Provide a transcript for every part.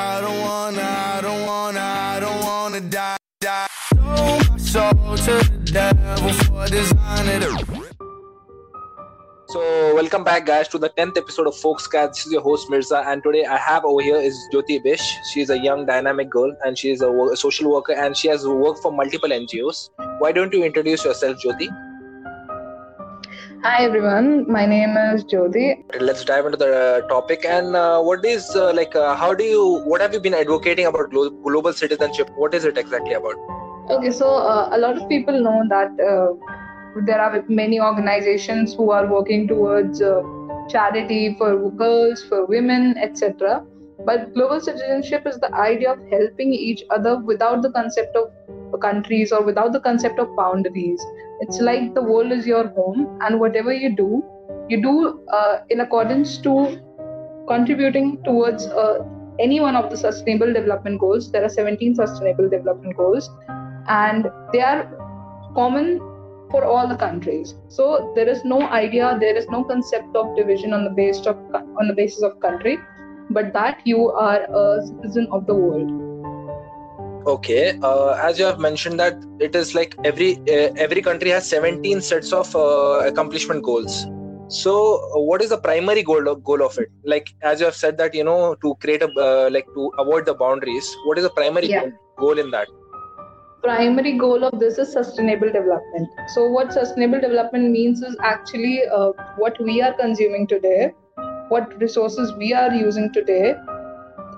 I don't wanna, I don't wanna, I don't wanna die, die. Sold my soul to the devil for designer. So welcome back guys to the 10th episode of Folkscast. This is your host Mirza and today I have over here is Jyoti Bisht. She is a young dynamic girl and she is a, a social worker and she has worked for multiple NGOs. Why don't you introduce yourself Jyoti? Hi everyone, my name is Jyoti. Let's dive into the uh, topic and uh, what is uh, like uh, how do you what have you been advocating about glo- global citizenship? What is it exactly about? Okay, so uh, a lot of people know that uh, there are many organizations who are working towards uh, charity for girls, for women, etc. But global citizenship is the idea of helping each other without the concept of countries or without the concept of boundaries. It's like the world is your home, and whatever you do, you do uh, in accordance to contributing towards uh, any one of the sustainable development goals. There are 17 sustainable development goals, and they are common for all the countries. So there is no idea, there is no concept of division on the basis of on the basis of country, but that you are a citizen of the world. Okay, uh, as you have mentioned that it is like every uh, every country has 17 sets of uh, accomplishment goals. So, uh, what is the primary goal of, goal of it? Like as you have said that you know to create a uh, like to avoid the boundaries. What is the primary Yeah. goal, goal in that? primary goal of this is sustainable development. So, what sustainable development means is actually uh, what we are consuming today, what resources we are using today.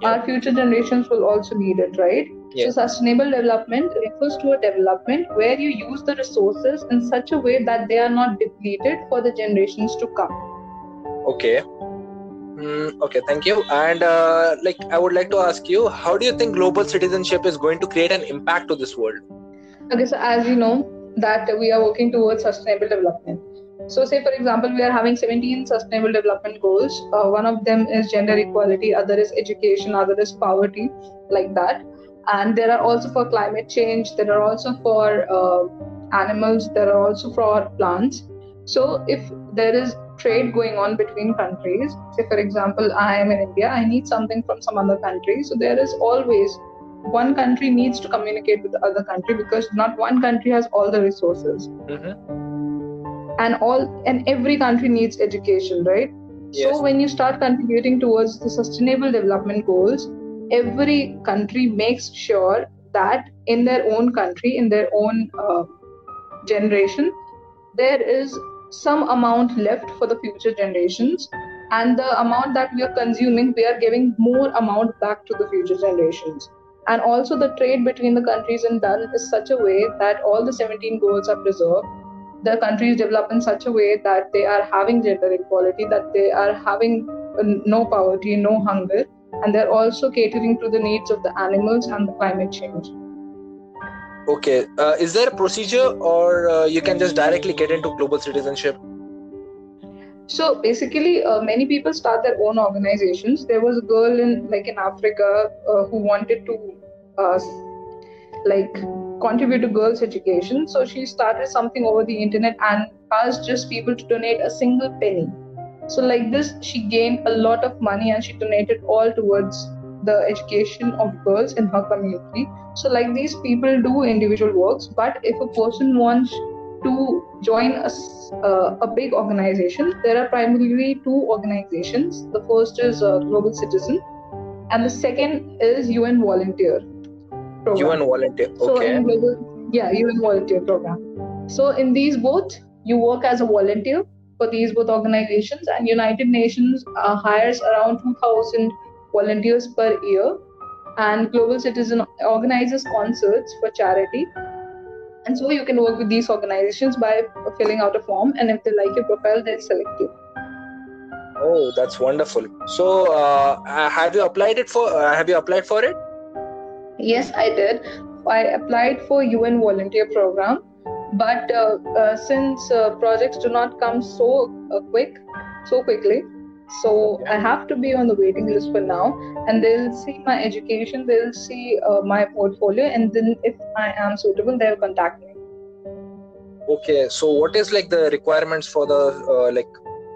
Yeah. Our future generations will also need it, right? So, sustainable development refers to a development where you use the resources in such a way that they are not depleted for the generations to come. Okay. Mm, okay, thank you. And uh, like I would like to ask you, how do you think global citizenship is going to create an impact to this world? Okay, so as you know, that we are working towards sustainable development. So, say for example, we are having 17 sustainable development goals. Uh, one of them is gender equality, other is education, other is poverty, like that. And there are also for climate change. There are also for uh, animals. There are also for plants. So, if there is trade going on between countries, say for example, I am in India, I need something from some other country. So, there is always one country needs to communicate with the other country because not one country has all the resources Mm-hmm. and all and every country needs education right Yes. so when you start contributing towards the sustainable development goals every country makes sure that in their own country in their own uh, generation there is some amount left for the future generations. And the amount that we are consuming we are giving more amount back to the future generations. And also the trade between the countries is done in such a way that all the 17 goals are preserved. The countries develop in such a way that they are having gender equality that they are having uh, no poverty no hunger and they're also catering to the needs of the animals and the climate change Okay. Uh, is there a procedure, or uh, you can just directly get into global citizenship? so basically uh, many people start their own organizations there was a girl in like in africa uh, who wanted to uh, like contribute to girls education so she started something over the internet and asked just people to donate a single penny so like this she gained a lot of money and she donated all towards the education of girls in her community so like these people do individual works but if a person wants to join a, uh, a big organization, there are primarily two organizations. The first is uh, Global Citizen, and the second is UN Volunteer Program. UN volunteer. So Okay. in global, yeah, UN Volunteer Program. So in these both, you work as a volunteer for these both organizations, and United Nations uh, hires around 2,000 volunteers per year, and Global Citizen organizes concerts for charity and so you can work with these organizations by filling out a form, and if they like your profile, they'll select you. Oh, that's wonderful. So, uh, uh, have you applied it for? Uh, have you applied for it? Yes, I did. I applied for UN volunteer program, but uh, uh, since uh, projects do not come so uh, quick, so quickly, so I have to be on the waiting list for now. And they'll see my education, they'll see uh, my portfolio, and then if I am suitable, they'll contact me. Okay. So, what is like the requirements for the uh, like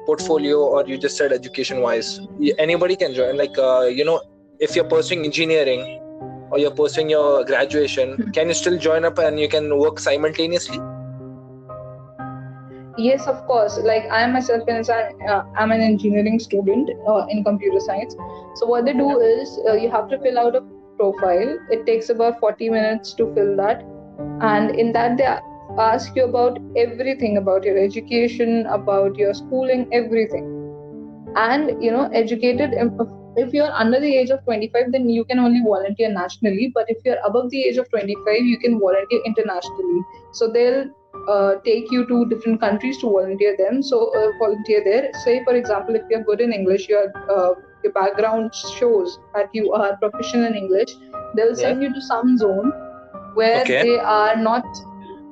portfolio, or you just said education wise? Anybody can join. Like, uh, you know, if you're pursuing engineering or you're pursuing your graduation, Hmm. can you still join up and you can work simultaneously? Yes, of course. Like I myself, uh, I'm an engineering student uh, in computer science. So what they do is uh, you have to fill out a profile. It takes about 40 minutes to fill that, and in that they ask you about everything about your education, about your schooling, everything. And you know, educated. If you're under the age of 25, then you can only volunteer nationally. But if you're above the age of 25, you can volunteer internationally. So they'll uh, take you to different countries to volunteer them. So uh, volunteer there. Say for example, if you're good in English, your uh, your background shows that you are proficient in English. They'll send you to some zone where Okay. they are not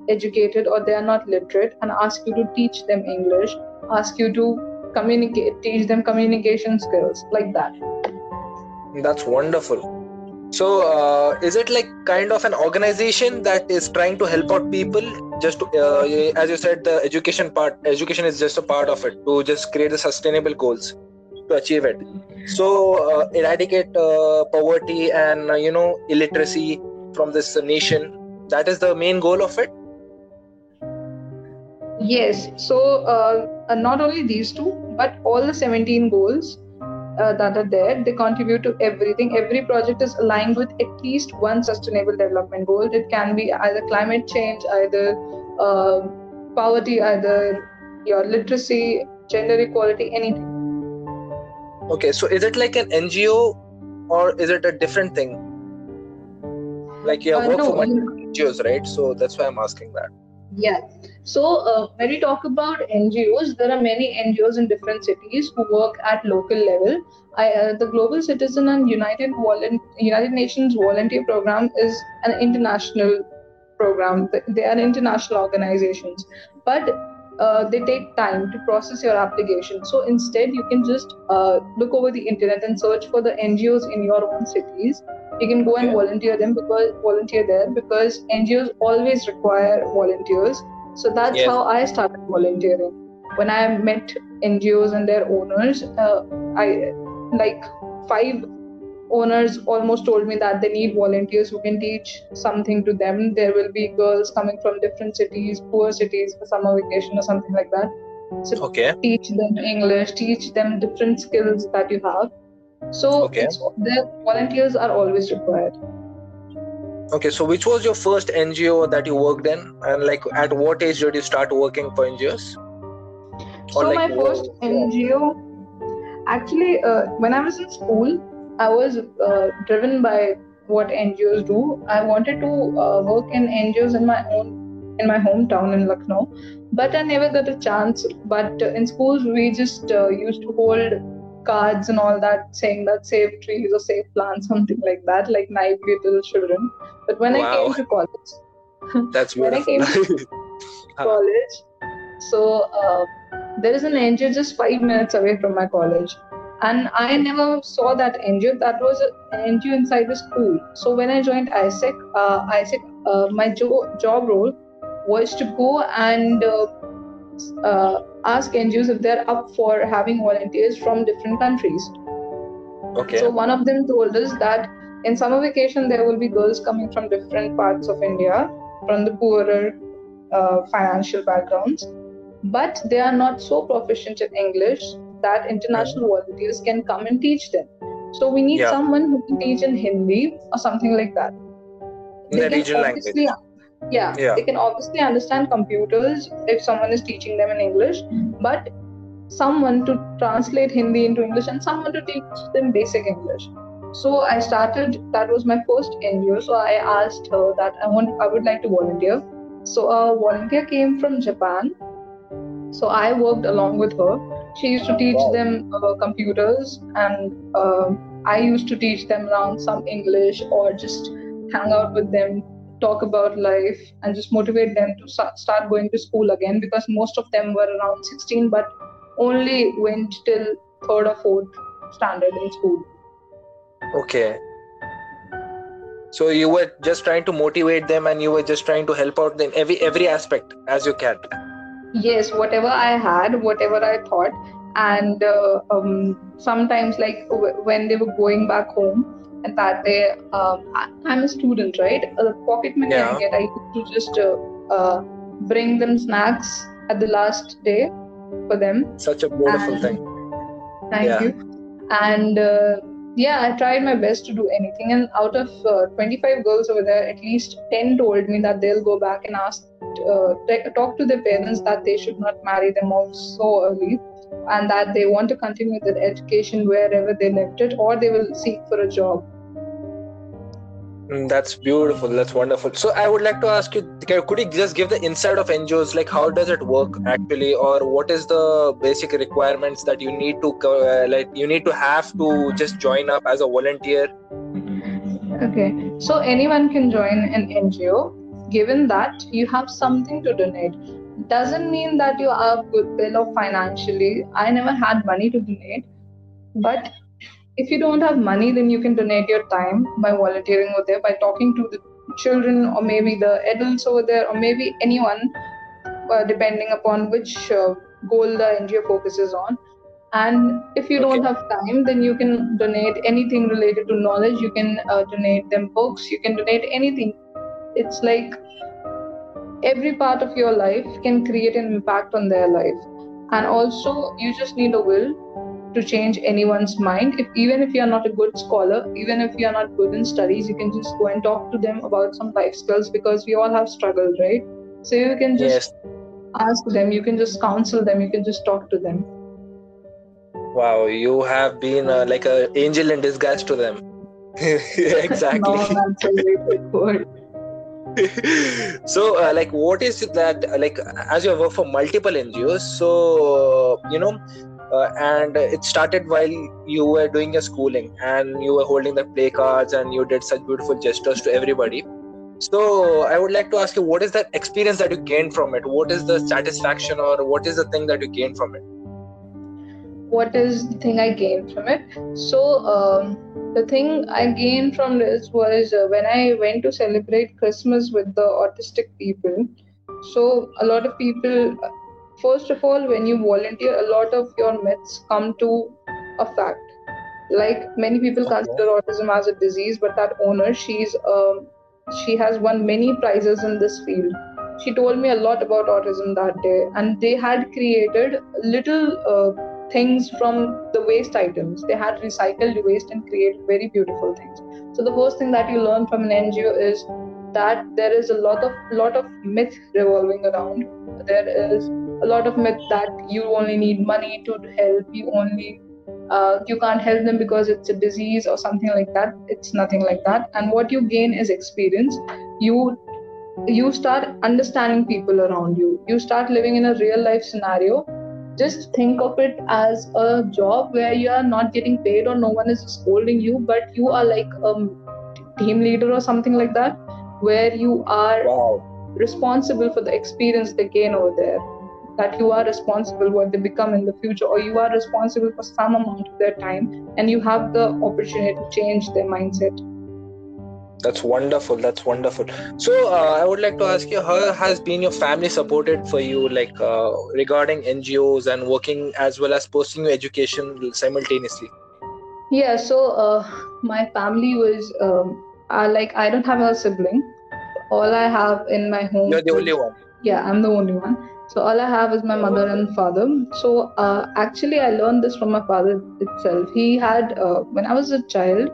educated or they are not literate, and ask you to teach them English. Ask you to communicate, teach them communication skills like that. That's wonderful. So, uh, is it like kind of an organization that is trying to help out people? Just to, uh, as you said, the education part, education is just a part of it to just create the sustainable goals to achieve it. So, uh, eradicate uh, poverty and uh, you know illiteracy from this nation. That is the main goal of it. Yes, so uh, uh, not only these two, but all the 17 goals uh, that are there, they contribute to everything. Every project is aligned with at least one sustainable development goal. It can be either climate change, either uh, poverty, either your literacy, gender equality, anything. Okay, so is it like an NGO or is it a different thing? Like you have Uh, worked no, for multiple NGOs, right? So that's why I'm asking that. Yeah. So uh, when we talk about NGOs, there are many NGOs in different cities who work at local level. I, uh, the Global Citizen and United Volun- United Nations Volunteer Program is an international program. They are international organizations, but uh, they take time to process your application. So instead, you can just uh, look over the internet and search for the NGOs in your own cities you can go and volunteer them because volunteer there because NGOs always require volunteers. So that's Yes. how I started volunteering. When I met NGOs and their owners, uh, I like five owners almost told me that they need volunteers who can teach something to them. There will be girls coming from different cities, poor cities for summer vacation or something like that. So Okay. teach them English, teach them different skills that you have. So Okay. the volunteers are always required. Okay, so which was your first NGO that you worked in, and like at what age did you start working for NGOs? So like my first what- NGO, actually, uh, when I was in school, I was uh, driven by what NGOs do. I wanted to uh, work in NGOs in my own in my hometown in Lucknow, but I never got a chance. But uh, in schools, we just uh, used to hold cards and all that, saying that save trees or save plants, something like that, like naive little children. But when I came to college, That's when I came to college. So uh, there is an NGO just five minutes away from my college, and I never saw that NGO. That was an NGO inside the school. So when I joined AIESEC, uh, AIESEC, uh, my jo- job role was to go and uh, uh, ask NGOs if they're up for having volunteers from different countries. okay. So one of them told us that in summer vacation there will be girls coming from different parts of India, from the poorer uh, financial backgrounds, but they are not so proficient in English that international volunteers can come and teach them. So we need Yeah. someone who can teach in Hindi or something like that. in the They can regional language. Yeah, Yeah. they can obviously understand computers if someone is teaching them in English, but someone to translate Hindi into English and someone to teach them basic English. So I started. That was my first NGO. So I asked her that I want. I would like to volunteer. So a volunteer came from Japan. So I worked along with her. She used to teach Wow. them uh, computers, and uh, I used to teach them around some English or just hang out with them, talk about life, and just motivate them to start going to school again because most of them were around 16 but only went till third or fourth standard in school. Okay. So you were just trying to motivate them, and you were just trying to help out them every every aspect as you can. Yes, whatever I had, whatever I thought, and uh, um, sometimes like w- when they were going back home and that day um, I- i'm a student right uh, the pocket money Yeah. i get i used to just uh, uh, bring them snacks at the last day for them Such a beautiful And- thing. thank Yeah. you and uh, yeah i tried my best to do anything and out of uh, 25 girls over there at least 10 told me that they'll go back and ask uh, t- talk to their parents that they should not marry them off so early and that they want to continue their education wherever they left it or they will seek for a job That's beautiful. That's wonderful. So I would like to ask you, could you just give the inside of NGOs, like how does it work actually, or what is the basic requirements that you need to, uh, like you need to have to just join up as a volunteer? Okay, so anyone can join an NGO given that you have something to donate. Doesn't mean that you are goodwill or financially. I never had money to donate, but if you don't have money, then you can donate your time by volunteering over there, by talking to the children or maybe the adults over there, or maybe anyone, uh, depending upon which uh, goal the NGO focuses on. And if you don't have time then you can donate anything related to knowledge. You can uh, donate them books. You can donate anything. It's like every part of your life can create an impact on their life. And also you just need a will to change anyone's mind if even if you're not a good scholar even if you're not good in studies you can just go and talk to them about some life skills because we all have struggled right so you can just Yes. ask them you can just counsel them you can just talk to them Wow, you have been uh, like a angel in disguise to them. exactly. no, that's a very so uh, like what is it that like as you have worked for multiple ngos so uh, you know uh, and it started while you were doing your schooling and you were holding the play cards and you did such beautiful gestures to everybody so i would like to ask you what is that experience that you gained from it what is the satisfaction or what is the thing that you gained from it what is the thing I gained from it? So, um, the thing I gained from this was uh, when I went to celebrate Christmas with the autistic people. So, a lot of people, first of all, when you volunteer, a lot of your myths come to a fact. Like many people consider autism as a disease, but that owner, she's um, she has won many prizes in this field. She told me a lot about autism that day, and they had created little. Uh, things from the waste items. They had recycled waste and created very beautiful things. So the first thing that you learn from an NGO is that there is a lot of lot of myth revolving around. There is a lot of myth that you only need money to help. You only uh, you can't help them because it's a disease or something like that. It's nothing like that. And what you gain is experience. You you start understanding people around you. You start living in a real life scenario just think of it as a job where you are not getting paid or no one is scolding you but you are like a team leader or something like that where you are wow responsible for the experience they gain over there that you are responsible what they become in the future or you are responsible for some amount of their time and you have the opportunity to change their mindset. That's wonderful that's wonderful. So uh, i would like to ask you how has been your family supported for you like uh, regarding ngos and working as well as pursuing your education simultaneously? Yeah so uh, my family was um, uh, like i don't have a sibling. All i have in my home you're the only one. Yeah i'm the only one so all i have is my mother and father. So uh, actually i learned this from my father itself. He had uh, when i was a child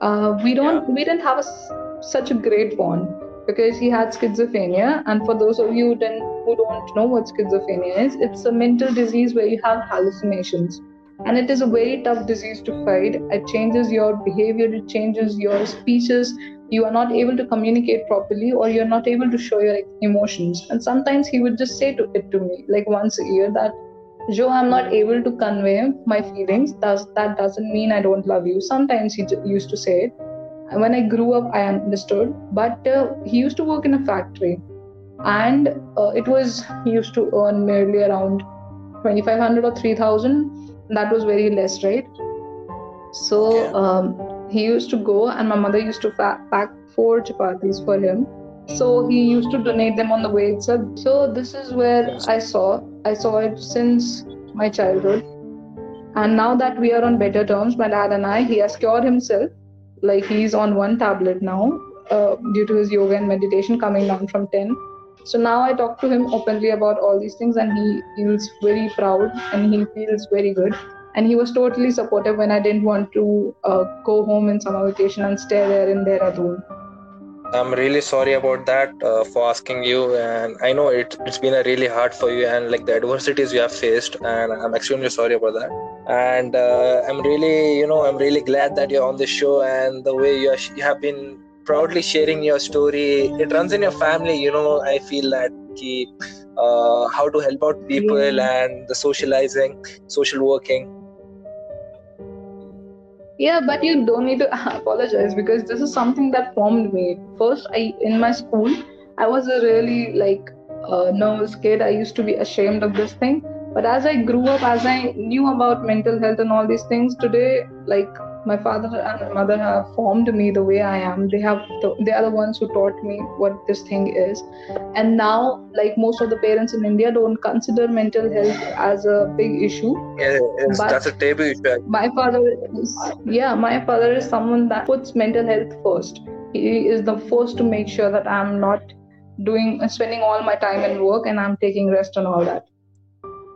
uh, we don't we didn't have a such a great bond because he had schizophrenia. And for those of you who don't, who don't know what schizophrenia is it's a mental disease where you have hallucinations. And it is a very tough disease to fight. It changes your behavior. It changes your speeches you are not able to communicate properly or you're not able to show your emotions. And sometimes he would just say to it to me like once a year that joe i'm not able to convey my feelings. Does that doesn't mean i don't love you. Sometimes he used to say it. And when i grew up i understood. But uh, he used to work in a factory. And uh, it was he used to earn merely around 2500 or 3000 that was very less right? So um, he used to go and my mother used to fa- pack four chapatis for him. So he used to donate them on the way itself. So this is where i saw i saw it since my childhood. And now that we are on better terms my dad and i he has cured himself. Like he's on one tablet now uh, due to his yoga and meditation coming down from 10 so now i talk to him openly about all these things and he feels very proud and he feels very good and he was totally supportive when i didn't want to uh, go home in summer vacation and stay there in dehradun I'm really sorry about that uh, for asking you, and I know it, it's been a really hard for you and like the adversities you have faced, and I'm extremely sorry about that. And uh, I'm really, you know, I'm really glad that you're on the show and the way you, are, you have been proudly sharing your story. It runs in your family, you know. I feel that key, uh, how to help out people yeah. and the socializing, social working yeah but you don't need to apologize because this is something that formed me. First i in my school i was a really like uh, nervous kid. I used to be ashamed of this thing. But as i grew up as i knew about mental health and all these things today like my father and my mother have formed me the way I am. They have the, they are the ones who taught me what this thing is. And now, like most of the parents in India, don't consider mental health as a big issue. Yeah, that's a taboo issue. My father is yeah, my father is someone that puts mental health first. He is the first to make sure that I'm not doing spending all my time in work and I'm taking rest and all that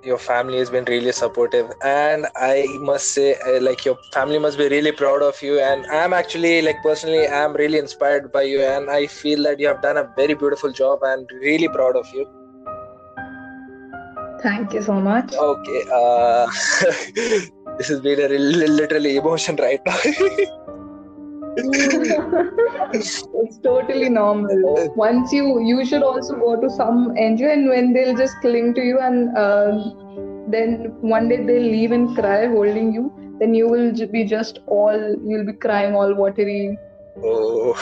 your family has been really supportive. And i must say uh, like your family must be really proud of you. And i'm actually like personally i'm really inspired by you. And i feel that you have done a very beautiful job and really proud of you. Thank you so much. Okay uh this has been a literally emotion right now it's totally normal. Once you, you should also go to some NGO, and when they'll just cling to you, and uh, then one day they'll leave and cry holding you, then you will be just all, you'll be crying all watery. Oh,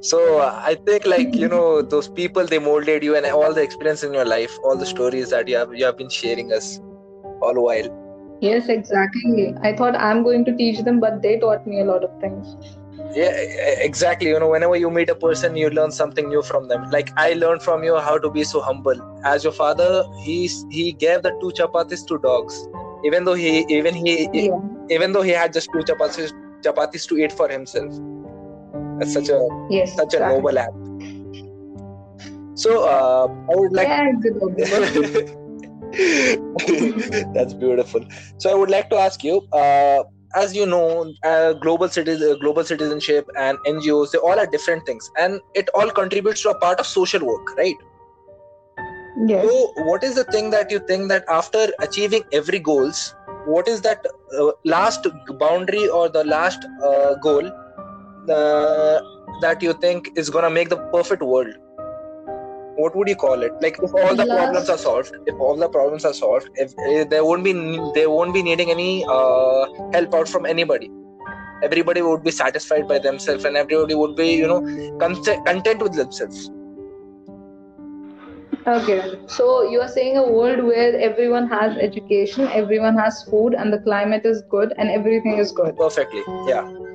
so I think like you know those people they molded you, and all the experience in your life, all the stories that you have you have been sharing us all while. Yes, exactly. I thought I'm going to teach them, but they taught me a lot of things. Yeah exactly. You know whenever you meet a person you learn something new from them. Like i learned from you how to be so humble. As your father he he gave the two chapatis to dogs. Even though he even he yeah. even though he had just two chapatis chapatis to eat for himself. That's such a yes, such exactly. a noble act. So uh, i would like yeah, that's beautiful so i would like to ask you uh, as you know, uh, global cities, uh, global citizenship, and NGOs, they all are different things, and it all contributes to a part of social work, right? Yes. So, what is the thing that you think that after achieving every goals, what is that uh, last boundary or the last uh, goal uh, that you think is gonna make the perfect world? What would you call it? Like if all the problems are solved if all the problems are solved if, if there won't be they won't be needing any uh, help out from anybody. Everybody would be satisfied by themselves and everybody would be you know content with themselves. Okay. So you are saying a world where everyone has education everyone has food and the climate is good and everything is good. Perfectly. Yeah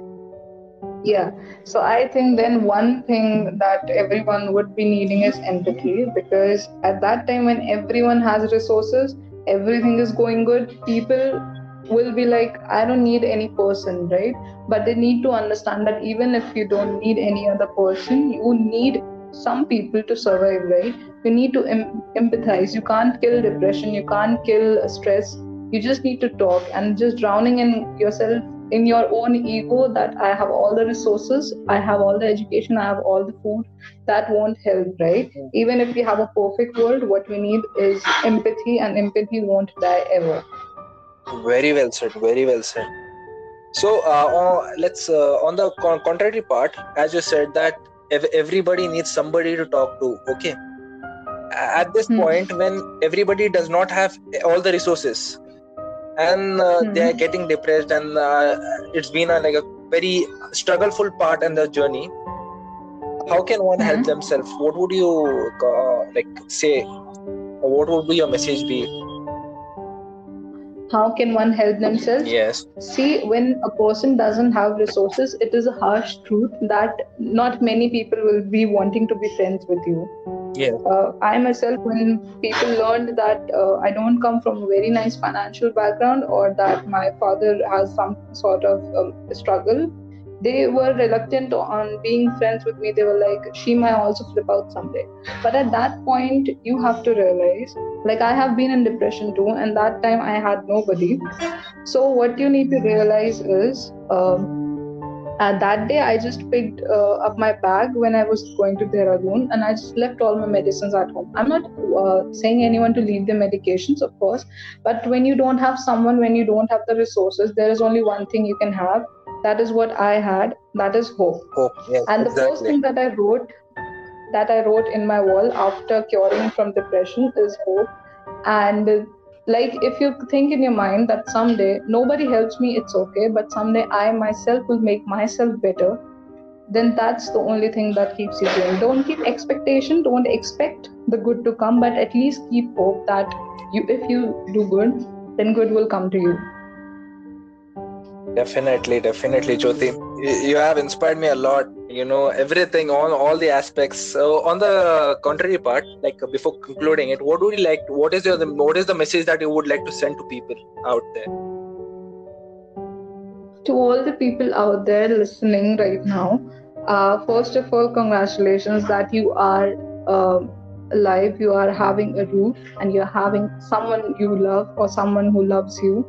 yeah. So i think then one thing that everyone would be needing is empathy because at that time when everyone has resources everything is going good people will be like i don't need any person right? But they need to understand that even if you don't need any other person you need some people to survive right? You need to em- empathize. You can't kill depression. You can't kill stress. You just need to talk and just drowning in yourself in your own ego that I have all the resources, I have all the education, I have all the food, that won't help, right? Even if we have a perfect world, what we need is empathy, and empathy won't die ever. Very well said. Very well said. So uh, let's uh, on the contrary part, as you said that everybody needs somebody to talk to. Okay. At this hmm. point, when everybody does not have all the resources, and uh, mm-hmm. they are getting depressed and uh, it's been a, like a very struggleful part in the journey how can one mm-hmm. help themselves what would you uh, like say or what would be your message be how can one help themselves? Yes. See when a person doesn't have resources it is a harsh truth that not many people will be wanting to be friends with you. Yeah. Uh, I myself, when people learned that uh, I don't come from a very nice financial background or that my father has some sort of um, struggle, they were reluctant on being friends with me. They were like, she might also flip out someday. But at that point, you have to realize, like, I have been in depression too, and that time I had nobody. So, what you need to realize is, um, and that day, I just picked uh, up my bag when I was going to Dehradun and I just left all my medicines at home. I'm not uh, saying anyone to leave their medications, of course, but when you don't have someone, when you don't have the resources, there is only one thing you can have. That is what I had. That is hope. Hope. Yes, and the exactly. first thing that I wrote, that I wrote in my wall after curing from depression is hope. And like if you think in your mind that someday nobody helps me it's okay but someday i myself will make myself better then that's the only thing that keeps you going don't keep expectation don't expect the good to come but at least keep hope that you if you do good then good will come to you Definitely, definitely, Jyoti. You have inspired me a lot. You know everything on all the aspects. So, on the contrary part, like before concluding it, what would you like? What is your what is the message that you would like to send to people out there? To all the people out there listening right now, uh, first of all, congratulations that you are uh, alive. You are having a roof, and you're having someone you love or someone who loves you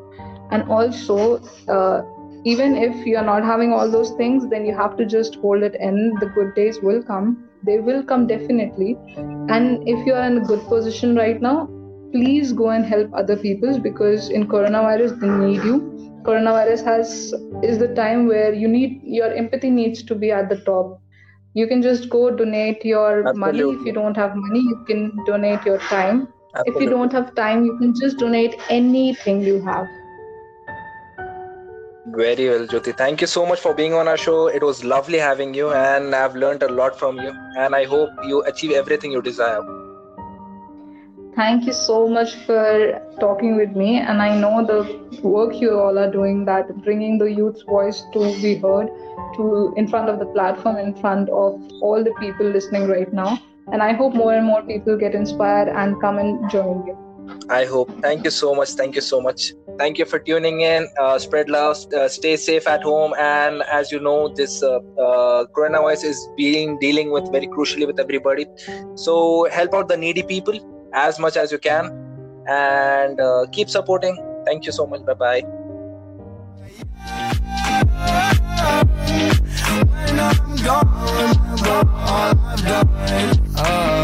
and also uh, even if you're not having all those things then you have to just hold it in the good days will come. They will come definitely. And if you are in a good position right now please go and help other people because in coronavirus they need you. Coronavirus has is the time where you need your empathy needs to be at the top. You can just go donate your Absolutely. money. If you don't have money you can donate your time. Absolutely. if you don't have time you can just donate anything you have Very well, Jyoti. Thank you so much for being on our show. It was lovely having you, and I've learned a lot from you. And I hope you achieve everything you desire. Thank you so much for talking with me. And I know the work you all are doing that bringing the youth's voice to be heard to in front of the platform, in front of all the people listening right now. And I hope more and more people get inspired and come and join you. I hope. Thank you so much. Thank you so much. Thank you for tuning in. Uh, spread love. Uh, stay safe at home. And as you know, this uh, uh, coronavirus is being dealing with very crucially with everybody. So help out the needy people as much as you can, and uh, keep supporting. Thank you so much. Bye bye. When I'm gone, all I've done.